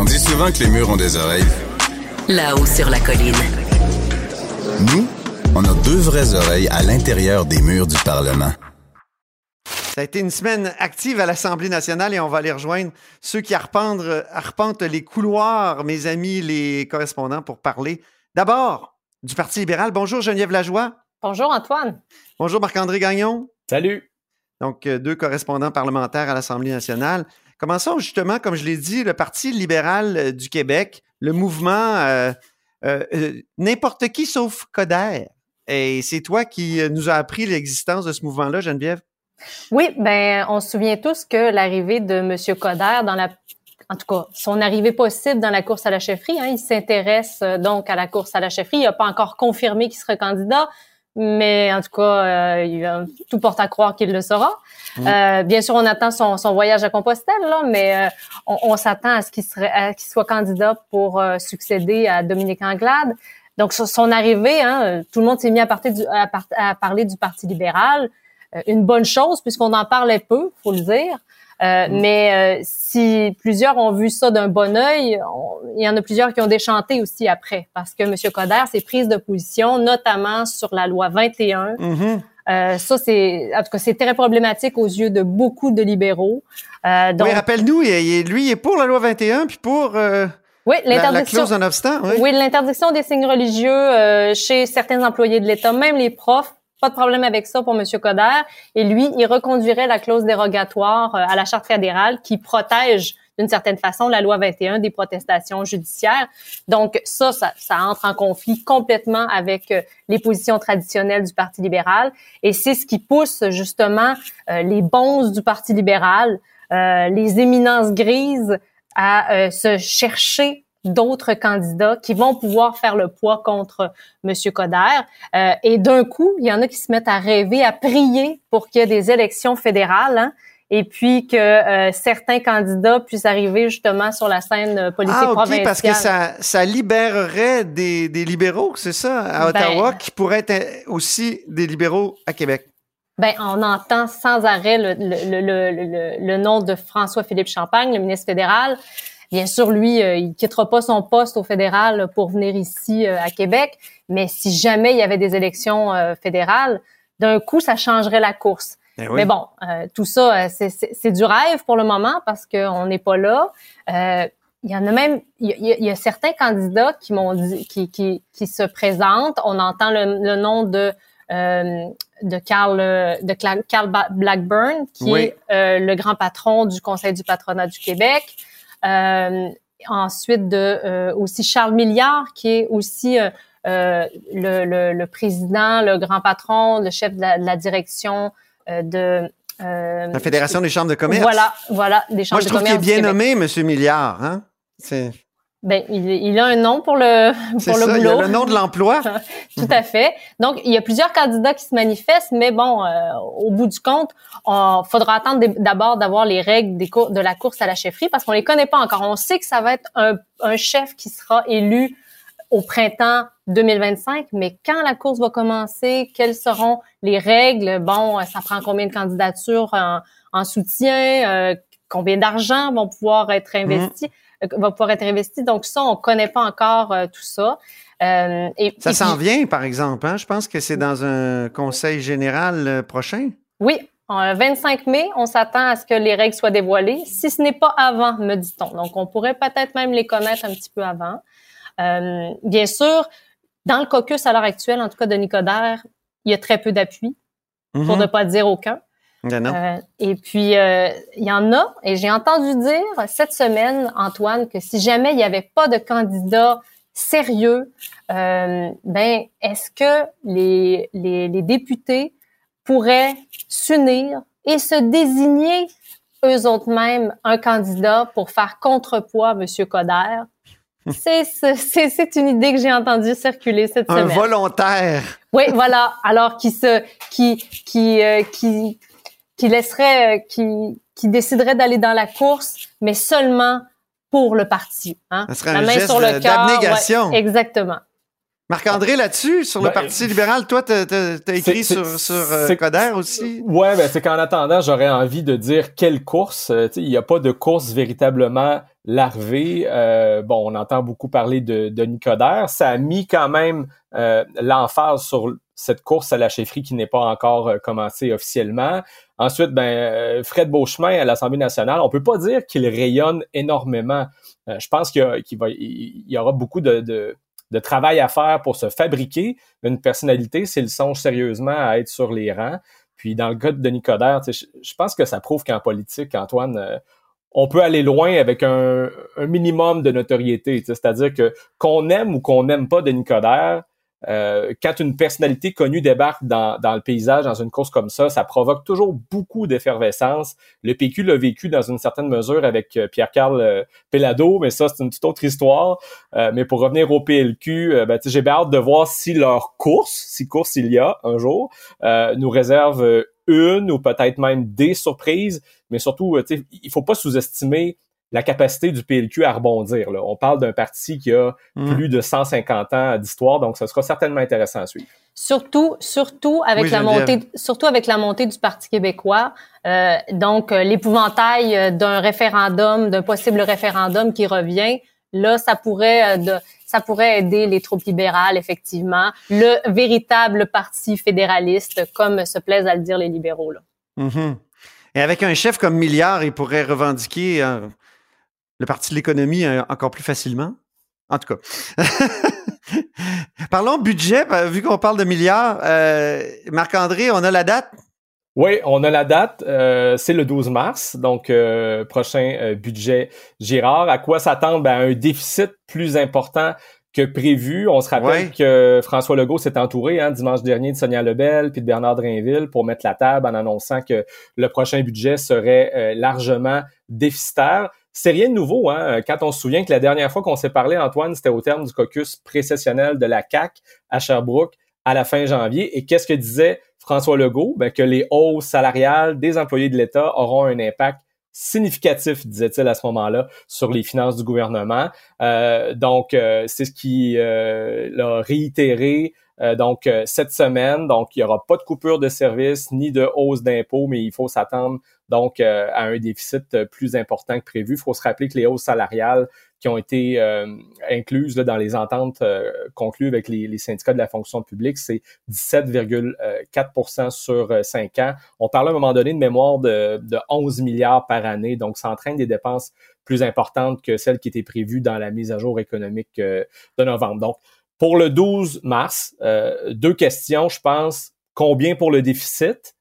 On dit souvent que les murs ont des oreilles. Là-haut sur la colline. Nous, on a deux vraies oreilles à l'intérieur des murs du Parlement. Ça a été une semaine active à l'Assemblée nationale et on va aller rejoindre ceux qui arpentent, arpentent les couloirs, mes amis, les correspondants, pour parler d'abord du Parti libéral. Bonjour Geneviève Lajoie. Bonjour Antoine. Bonjour Marc-André Gagnon. Salut. Donc, euh, deux correspondants parlementaires à l'Assemblée nationale. Commençons justement, comme je l'ai dit, le Parti libéral euh, du Québec, le mouvement euh, n'importe qui sauf Coder. Et c'est toi qui nous as appris l'existence de ce mouvement-là, Geneviève? Oui, ben on se souvient tous que l'arrivée de M. Coder dans la en tout cas, son arrivée possible dans la course à la chefferie. Hein, il s'intéresse donc à la course à la chefferie. Il n'a pas encore confirmé qu'il serait candidat, mais en tout cas, euh, il, tout porte à croire qu'il le sera. Mm. Euh, bien sûr, on attend son, son, voyage à Compostelle, là, mais euh, on, on s'attend à ce qu'il qu'il soit candidat pour euh, succéder à Dominique Anglade. Donc, sur son arrivée, hein, tout le monde s'est mis à, du, à, à, parler du Parti libéral. une bonne chose, puisqu'on en parlait peu, faut le dire. Euh, mm. Mais euh, si plusieurs ont vu ça d'un bon œil, il y en a plusieurs qui ont déchanté aussi après, parce que M. Coder s'est prise de position, notamment sur la loi 21. Mm-hmm. Euh, ça, c'est en tout cas, c'est très problématique aux yeux de beaucoup de libéraux. Euh, donc, oui, rappelle-nous, lui, il est pour la loi 21, puis pour oui, l'interdiction. La, clause oui. oui l'interdiction des signes religieux chez certains employés de l'État, même les profs, pas de problème avec ça pour M. Coder. Et lui, il reconduirait la clause dérogatoire euh, à la Charte fédérale qui protège d'une certaine façon la loi 21 des protestations judiciaires. Donc ça, ça, ça entre en conflit complètement avec euh, les positions traditionnelles du Parti libéral. Et c'est ce qui pousse justement euh, les bons du Parti libéral, les éminences grises à se chercher d'autres candidats qui vont pouvoir faire le poids contre M. Coder. Euh, et d'un coup, il y en a qui se mettent à rêver, à prier pour qu'il y ait des élections fédérales. Hein, et puis que euh, certains candidats puissent arriver justement sur la scène politique ah, okay, parce que ça, ça libérerait des, des libéraux, c'est ça, à ben, Ottawa, qui pourraient être aussi des libéraux à Québec. Ben, on entend sans arrêt le, le, le, le nom de François-Philippe Champagne, le ministre fédéral, Bien sûr, lui, euh, il quittera pas son poste au fédéral pour venir ici euh, à Québec, mais si jamais il y avait des élections euh, fédérales, d'un coup, ça changerait la course. Eh mais bon, tout ça, c'est du rêve pour le moment parce qu'on n'est pas là. il y en a même, il y, a, certains candidats qui m'ont dit, qui, qui, qui, se présentent. On entend le, nom de de Carl de Carl Blackburn, qui est le grand patron du Conseil du patronat du Québec. Euh, ensuite, de euh, aussi Charles Milliard, qui est aussi euh, le, le, le, président, le grand patron, le chef de la, de la direction de la Fédération des chambres de commerce. Voilà, voilà, des chambres de commerce. Moi, je trouve qu'il est bien nommé, Monsieur Milliard. Hein? C'est ben, il, il, a un nom pour le pour le boulot. Il a le nom de l'emploi. Tout à fait. Donc, il y a plusieurs candidats qui se manifestent, mais bon, euh, au bout du compte, il faudra attendre d'abord d'avoir les règles des cours, de la course à la chefferie parce qu'on les connaît pas encore. On sait que ça va être un, un chef qui sera élu au printemps 2025, mais quand la course va commencer, quelles seront les règles? Bon, ça prend combien de candidatures en, en soutien? Euh, Combien d'argent vont pouvoir être mmh. Investis va pouvoir être investi. Donc ça, on connaît pas encore euh, tout ça. Euh, et, ça s'en vient, par exemple. Hein? Je pense que c'est dans un conseil général euh, prochain. Oui, le 25 mai, on s'attend à ce que les règles soient dévoilées, si ce n'est pas avant, me dit-on. Donc, on pourrait peut-être même les connaître un petit peu avant. Euh, bien sûr, dans le caucus à l'heure actuelle, en tout cas de Nicodère, il y a très peu d'appui, pour mm-hmm. ne pas dire aucun. Euh, et puis, euh, il y en a, et j'ai entendu dire cette semaine, Antoine, que si jamais il n'y avait pas de candidat sérieux, euh, ben, est-ce que les, les, les députés pourraient s'unir et se désigner eux autres mêmes un candidat pour faire contrepoids à M. Coder? C'est une idée que j'ai entendue circuler cette semaine. Un volontaire. Oui, voilà. Alors qui se qui qui qui qui laisserait, euh, qui, qui déciderait d'aller dans la course, mais seulement pour le parti. Hein? Ça serait un geste d'abnégation. exactement. Marc-André, là-dessus, sur le Ben, Parti libéral, toi, t'as as, écrit sur, sur euh, Coder aussi? Ouais, ben c'est qu'en attendant, j'aurais envie de dire quelle course. Euh, tu sais, il n'y a pas de course véritablement larvée. Euh, bon, on entend beaucoup parler de, de Nicodère. Ça a mis quand même euh, l'emphase sur cette course à la chefferie qui n'est pas encore euh, commencée officiellement. Ensuite, ben euh, Fred Beauchemin à l'Assemblée nationale, on peut pas dire qu'il rayonne énormément. Euh, je pense qu'il y, aura beaucoup de, travail à faire pour se fabriquer une personnalité s'il songe sérieusement à être sur les rangs. Puis dans le cas de sais, je je pense que ça prouve qu'en politique, Antoine, on peut aller loin avec un, minimum de notoriété. C'est-à-dire que qu'on aime ou qu'on n'aime pas Denis Coderre, euh, quand une personnalité connue débarque dans, dans le paysage, dans une course comme ça, ça provoque toujours beaucoup d'effervescence. Le PQ l'a vécu dans une certaine mesure avec euh, Pierre-Carl euh, Pellado, mais ça, c'est une toute autre histoire. Euh, mais pour revenir au PLQ, euh, ben, j'ai bien hâte de voir si leur course, si course il y a un jour, nous réserve une ou peut-être même des surprises. Mais surtout, il faut pas sous-estimer la capacité du PLQ à rebondir. Là. On parle d'un parti qui a Mm. plus de 150 ans d'histoire, donc ce sera certainement intéressant à suivre. Surtout, surtout avec Oui, la montée, surtout avec la montée du Parti québécois. Euh, donc, euh, l'épouvantail euh, d'un référendum, d'un possible référendum qui revient, là, ça pourrait, euh, de- ça pourrait aider les troupes libérales, effectivement, le véritable parti fédéraliste, comme se plaisent à le dire les libéraux. Là. Mhm. Et avec un chef comme Milliard, il pourrait revendiquer euh, le Parti de l'économie euh, encore plus facilement. En tout cas. Parlons budget, vu qu'on parle de milliards. euh, Marc-André, on a la date? Oui, on a la date, euh, c'est le 12 mars, donc euh, prochain budget Girard. À quoi s'attendre? Ben, un déficit plus important que prévu. On se rappelle Ouais. que François Legault s'est entouré hein, dimanche dernier de Sonia Lebel puis de Bernard Drainville pour mettre la table en annonçant que le prochain budget serait euh, largement déficitaire. C'est rien de nouveau, hein? Quand on se souvient que la dernière fois qu'on s'est parlé, Antoine, c'était au terme du caucus précessionnel de la CAC à Sherbrooke à la fin janvier. Et qu'est-ce que disait François Legault? Ben, que les hausses salariales des employés de l'État auront un impact significatif, disait-il à ce moment-là, sur les finances du gouvernement. Euh, donc, euh, c'est ce qui euh, l'a réitéré euh, donc euh, cette semaine. Donc, il n'y aura pas de coupure de services ni de hausse d'impôts, mais il faut s'attendre donc euh, à un déficit euh, plus important que prévu. Il faut se rappeler que les hausses salariales qui ont été euh, incluses là, dans les ententes euh, conclues avec les, les syndicats de la fonction publique, c'est 17,4% sur euh, 5 ans. On parlait à un moment donné de mémoire de, de 11 milliards par année, donc ça entraîne des dépenses plus importantes que celles qui étaient prévues dans la mise à jour économique euh, de novembre. Donc, pour le 12 mars, euh, deux questions, je pense. Combien pour le déficit?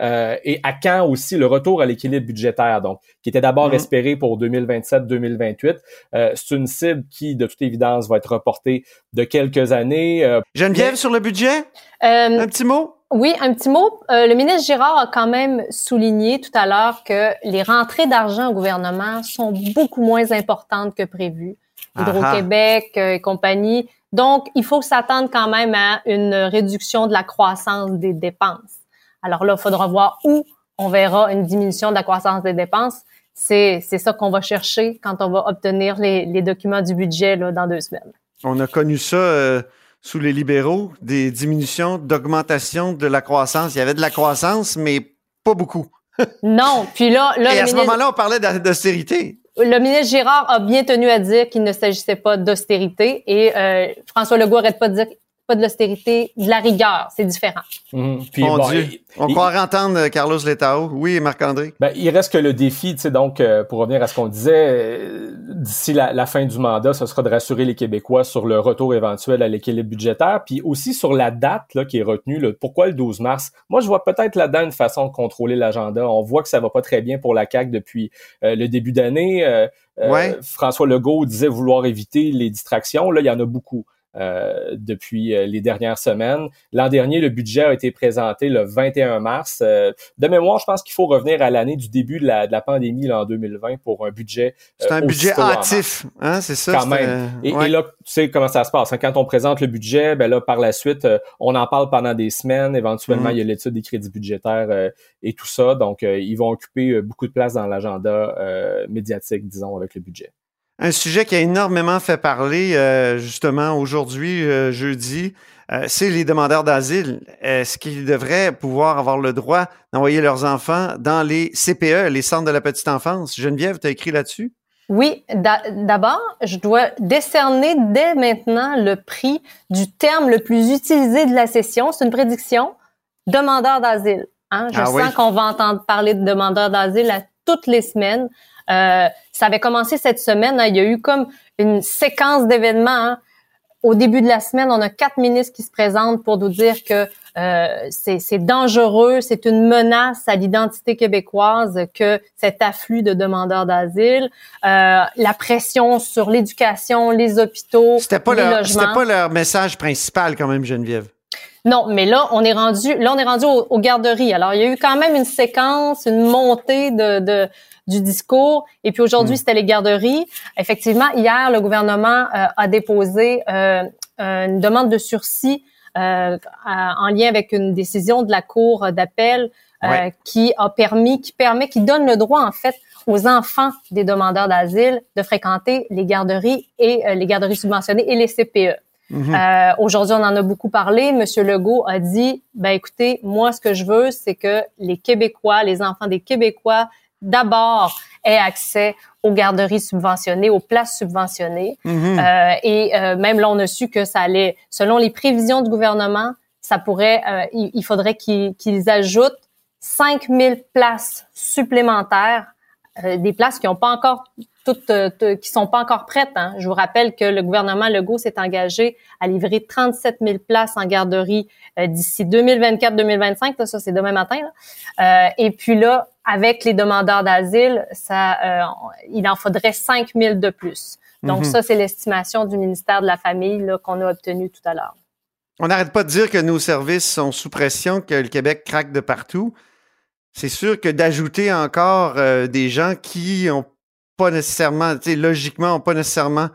Euh, et à quand aussi le retour à l'équilibre budgétaire, donc qui était d'abord Mhm. espéré pour 2027-2028. Euh, c'est une cible qui, de toute évidence, va être reportée de quelques années. Euh, Geneviève, Mais- sur le budget? Euh, Un petit mot? Oui, un petit mot. Euh, le ministre Girard a quand même souligné tout à l'heure que les rentrées d'argent au gouvernement sont beaucoup moins importantes que prévu. Ah Hydro-Québec euh, et compagnie. Donc, il faut s'attendre quand même à une réduction de la croissance des dépenses. Alors là, il faudra voir où on verra une diminution de la croissance des dépenses. C'est, c'est ça qu'on va chercher quand on va obtenir les, les documents du budget là, dans deux semaines. On a connu ça euh, sous les libéraux, des diminutions, d'augmentation de la croissance. Il y avait de la croissance, mais pas beaucoup. Non, puis là, là Et à ce ministre- moment-là, on parlait d'a- d'austérité. Le ministre Girard a bien tenu à dire qu'il ne s'agissait pas d'austérité et euh, François Legault arrête pas de dire pas de l'austérité, de la rigueur, c'est différent. mhm. Puis, Mon bon, Dieu. il- On il- croirait entendre euh, Carlos Letao. Oui, Marc-André. Ben, il reste que le défi, tu sais, donc, euh, pour revenir à ce qu'on disait, euh, d'ici la, la fin du mandat, ce sera de rassurer les Québécois sur le retour éventuel à l'équilibre budgétaire, puis aussi sur la date là, qui est retenue. Là, pourquoi le 12 mars? Moi, je vois peut-être là-dedans une façon de contrôler l'agenda. On voit que ça va pas très bien pour la CAQ depuis euh, le début d'année. Euh, euh, Ouais. François Legault disait vouloir éviter les distractions. Là, il y en a beaucoup. Euh, depuis euh, les dernières semaines. L'an dernier, le budget a été présenté le 21 mars. Euh, de mémoire, je pense qu'il faut revenir à l'année du début de la, de la pandémie là, en 2020 pour un budget. C'est un budget hâtif. Hein, c'est ça? Quand même. Et, ouais. et là, tu sais comment ça se passe. hein. Quand on présente le budget, ben là, par la suite, on en parle pendant des semaines. Éventuellement, Mhm. il y a l'étude des crédits budgétaires euh, et tout ça. Donc, euh, ils vont occuper beaucoup de place dans l'agenda euh, médiatique, disons, avec le budget. Un sujet qui a énormément fait parler, euh, justement, aujourd'hui, euh, jeudi, euh, c'est les demandeurs d'asile. Est-ce qu'ils devraient pouvoir avoir le droit d'envoyer leurs enfants dans les CPE, les centres de la petite enfance? Geneviève, tu as écrit là-dessus? Oui, d'abord, je dois décerner dès maintenant le prix du terme le plus utilisé de la session. C'est une prédiction. Demandeur d'asile. Hein? Je ah sens qu'on va entendre parler de demandeurs d'asile à toutes les semaines. Euh, ça avait commencé cette semaine. Hein. il y a eu comme une séquence d'événements. Hein. Au début de la semaine, on a quatre ministres qui se présentent pour nous dire que euh, c'est dangereux, c'est une menace à l'identité québécoise que cet afflux de demandeurs d'asile, euh, la pression sur l'éducation, les hôpitaux, c'était pas leur, C'était pas leur message principal quand même, Geneviève. Non, mais là, on est rendu, là, on est rendu aux, garderies. Alors, il y a eu quand même une séquence, une montée de, du discours. Et puis aujourd'hui, hmm. c'était les garderies. Effectivement, hier, le gouvernement euh, a déposé euh, une demande de sursis euh, en lien avec une décision de la Cour d'appel qui a permis, qui permet, qui donne le droit en fait aux enfants des demandeurs d'asile de fréquenter les garderies et les garderies subventionnées et les CPE. Mhm. Euh, aujourd'hui, on en a beaucoup parlé. Monsieur Legault a dit, ben écoutez, moi, ce que je veux, c'est que les Québécois, les enfants des Québécois, d'abord, aient accès aux garderies subventionnées, aux places subventionnées. Mhm. euh, et euh, même là, on a su que ça allait, selon les prévisions du gouvernement, ça pourrait, euh, il, faudrait qu'ils ajoutent 5000 places supplémentaires, des places qui n'ont pas encore toutes euh, qui sont pas encore prêtes. Hein. Je vous rappelle que le gouvernement Legault s'est engagé à livrer 37 000 places en garderie euh, d'ici 2024-2025. Ça, c'est demain matin. Euh, et puis là, avec les demandeurs d'asile, ça, il en faudrait 5 000 de plus. Donc mm-hmm. ça, c'est l'estimation du ministère de la Famille qu'on a obtenue tout à l'heure. On n'arrête pas de dire que nos services sont sous pression, que le Québec craque de partout. C'est sûr que d'ajouter encore des gens qui ont pas nécessairement, tu sais, logiquement, pas nécessairement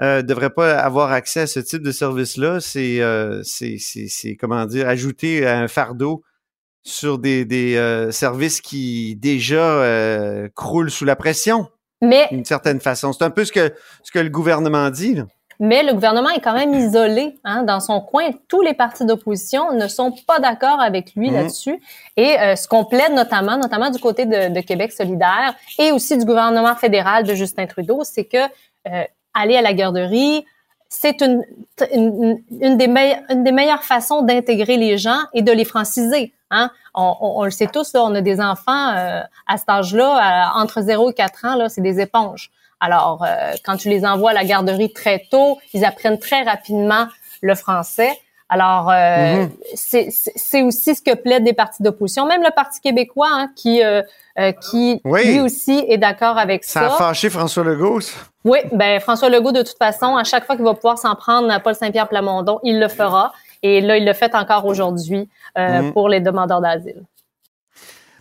euh, devrait pas avoir accès à ce type de service-là. C'est, euh, c'est, comment dire, ajouter un fardeau sur des, des euh, services qui déjà euh, croulent sous la pression. Mais d'une certaine façon, c'est un peu ce que ce que le gouvernement dit. Là. Mais le gouvernement est quand même isolé hein, dans son coin. Tous les partis d'opposition ne sont pas d'accord avec lui mhm. là-dessus. Et euh, ce qu'on plaide notamment, notamment du côté de, de, Québec solidaire et aussi du gouvernement fédéral de Justin Trudeau, c'est que euh, aller à la garderie, c'est une, une, une, des une des meilleures façons d'intégrer les gens et de les franciser. Hein? On, on, le sait tous, là, on a des enfants euh, à cet âge-là, entre 0 et 4 ans, là, c'est des éponges. Alors, euh, quand tu les envoies à la garderie très tôt, ils apprennent très rapidement le français. Alors, euh, mhm. c'est aussi ce que plaident des partis d'opposition, même le Parti québécois, hein, qui, euh, qui lui aussi est d'accord avec ça. Ça a fâché François Legault, ça? Oui, ben François Legault, de toute façon, à chaque fois qu'il va pouvoir s'en prendre à Paul Saint-Pierre Plamondon, il le fera. Et là, il le fait encore aujourd'hui mhm. pour les demandeurs d'asile.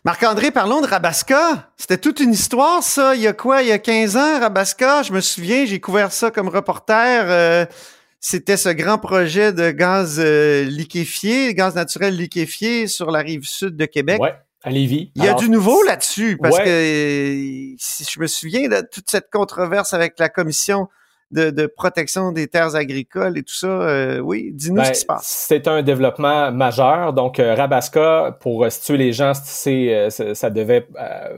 Marc-André, parlons de Rabasca. C'était toute une histoire, ça. Il y a quoi? Il y a 15 ans, Rabasca? Je me souviens, j'ai couvert ça comme reporter. Euh, c'était ce grand projet de gaz euh, liquéfié, gaz naturel liquéfié sur la rive sud de Québec. Ouais. À Lévis. Il y a du nouveau là-dessus parce que je me souviens de toute cette controverse avec la commission de, protection des terres agricoles et tout ça. Euh, oui, dis-nous ce ben, qui se passe. C'est un développement majeur. Donc, euh, Rabasca, pour situer les gens, c'est, euh, ça devait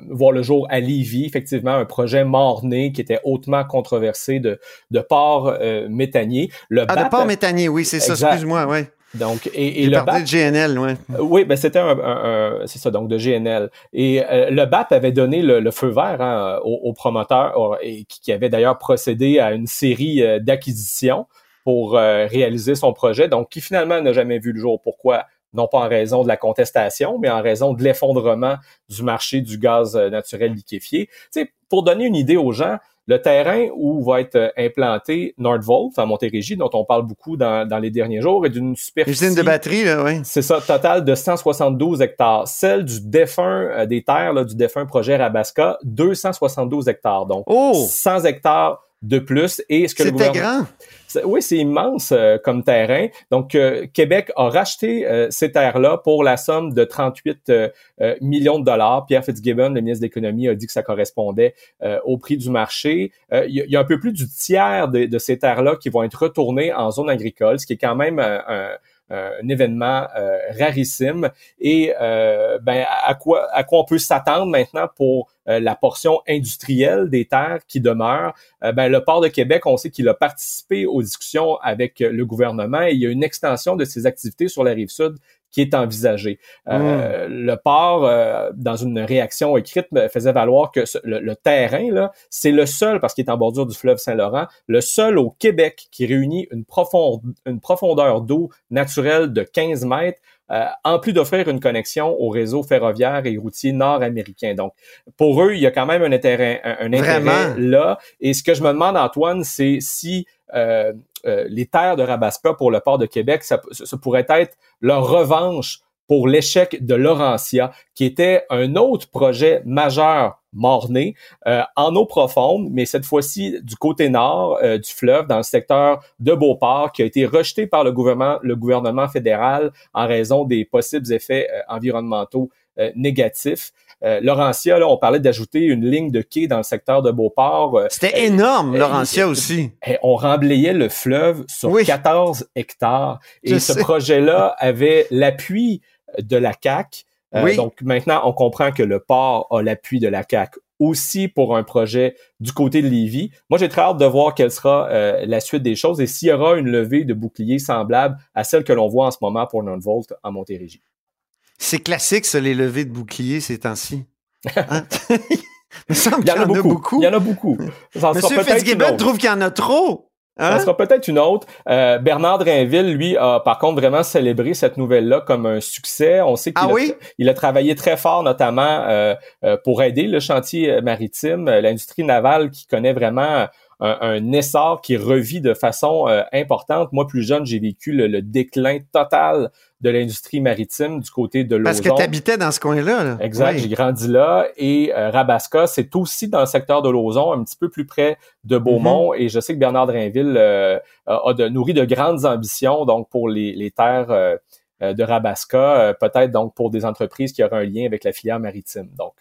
voir le jour à Lévis. Effectivement, un projet mort-né qui était hautement controversé de, de port méthanier. Le ah, de port méthanier, oui, c'est ça, excuse-moi, oui. Donc, et, et le BAP, de GNL, ouais. Euh, oui, ben c'était un, c'est ça, donc de GNL. Et euh, le BAP avait donné le, feu vert hein, au, promoteur et qui, avait d'ailleurs procédé à une série euh, d'acquisitions pour réaliser son projet, donc qui finalement n'a jamais vu le jour. Pourquoi? Non pas en raison de la contestation, mais en raison de l'effondrement du marché du gaz naturel liquéfié. Tu sais, pour donner une idée aux gens, le terrain où va être euh, implanté Nordvolt à Montérégie, dont on parle beaucoup dans, dans les derniers jours, est d'une superficie... Usine de batterie, là, oui. C'est ça, total de 172 hectares. Celle du défunt, euh, des terres là, du défunt projet Rabasca, 272 hectares. Donc, 100 hectares de plus. Et ce que le gouvernement... grand. Oui, c'est immense euh, comme terrain. Donc, euh, Québec a racheté euh, ces terres-là pour la somme de 38 euh, millions de dollars. Pierre Fitzgibbon, le ministre de l'Économie, a dit que ça correspondait euh, au prix du marché. Euh, Il y, a- il y a un peu plus du tiers de, de ces terres-là qui vont être retournées en zone agricole, ce qui est quand même euh, un, un événement euh, rarissime. Et euh, ben, à quoi, à quoi on peut s'attendre maintenant pour euh, la portion industrielle des terres qui demeure? Euh, ben, le port de Québec, on sait qu'il a participé aux discussions avec euh, le gouvernement et il y a une extension de ses activités sur la rive sud qui est envisagée. Euh, Le port, euh, dans une réaction écrite, me faisait valoir que ce- le, le terrain, là, c'est le seul, parce qu'il est en bordure du fleuve Saint-Laurent, le seul au Québec qui réunit une, profonde, une profondeur d'eau naturelle de 15 mètres, euh, en plus d'offrir une connexion au réseau ferroviaire et routier nord-américain. Donc, pour eux, il y a quand même un intérêt, un, un intérêt là. Et ce que je me demande, Antoine, c'est si euh, euh, les terres de Rabasca pour le port de Québec, ça, pourrait être leur revanche pour l'échec de Laurentia, qui était un autre projet majeur morné euh, en eau profonde, mais cette fois-ci du côté nord euh, du fleuve, dans le secteur de Beauport, qui a été rejeté par le gouvernement, fédéral en raison des possibles effets environnementaux négatifs. Euh, Laurentia, là, on parlait d'ajouter une ligne de quai dans le secteur de Beauport. Euh, C'était énorme, euh, Laurentia aussi. on remblayait le fleuve sur Oui. 14 hectares. Et ce projet-là avait l'appui de la CAC. Oui. Donc maintenant, on comprend que le port a l'appui de la CAC aussi pour un projet du côté de Lévis. Moi, j'ai très hâte de voir quelle sera euh, la suite des choses et s'il y aura une levée de boucliers semblable à celle que l'on voit en ce moment pour Nonvolt en Montérégie. C'est classique, ça, les levées de boucliers ces temps-ci. Hein? Il me semble Il y en a beaucoup. Il y en a beaucoup. Ça Monsieur Fitzgibbon trouve qu'il y en a trop. Hein? Ça sera peut-être une autre. Euh, Bernard Drainville, lui, a par contre vraiment célébré cette nouvelle-là comme un succès. On sait qu'il Ah a, oui? il a travaillé très fort, notamment euh, euh, pour aider le chantier maritime, l'industrie navale qui connaît vraiment un, un essor qui revit de façon euh, importante. Moi, plus jeune, j'ai vécu le, le déclin total de l'industrie maritime du côté de Parce que tu habitais dans ce coin-là. là. Exact, Oui. j'ai grandi là et euh, Rabasca, c'est aussi dans le secteur de Lauson, un petit peu plus près de Beaumont Mhm. et je sais que Bernard Drainville euh, a de, nourri de grandes ambitions donc pour les, les terres euh, euh, de Rabasca, euh, peut-être donc pour des entreprises qui auraient un lien avec la filière maritime. Donc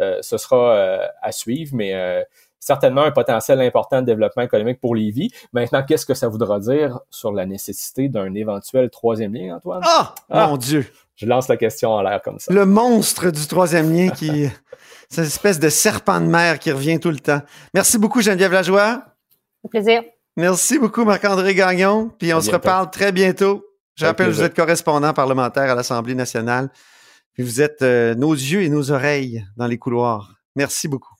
euh, ce sera euh, à suivre, mais euh, certainement un potentiel important de développement économique pour Lévis. Maintenant, qu'est-ce que ça voudra dire sur la nécessité d'un éventuel troisième lien, Antoine? Ah, Ah. mon Dieu. Je lance la question en l'air comme ça. Le monstre du troisième lien qui. Cette espèce de serpent de mer qui revient tout le temps. Merci beaucoup, Geneviève Lajoie. Un plaisir. Merci beaucoup, Marc-André Gagnon. Puis on se reparle très bientôt. Je rappelle, vous êtes correspondant parlementaire à l'Assemblée nationale. Puis vous êtes euh, nos yeux et nos oreilles dans les couloirs. Merci beaucoup.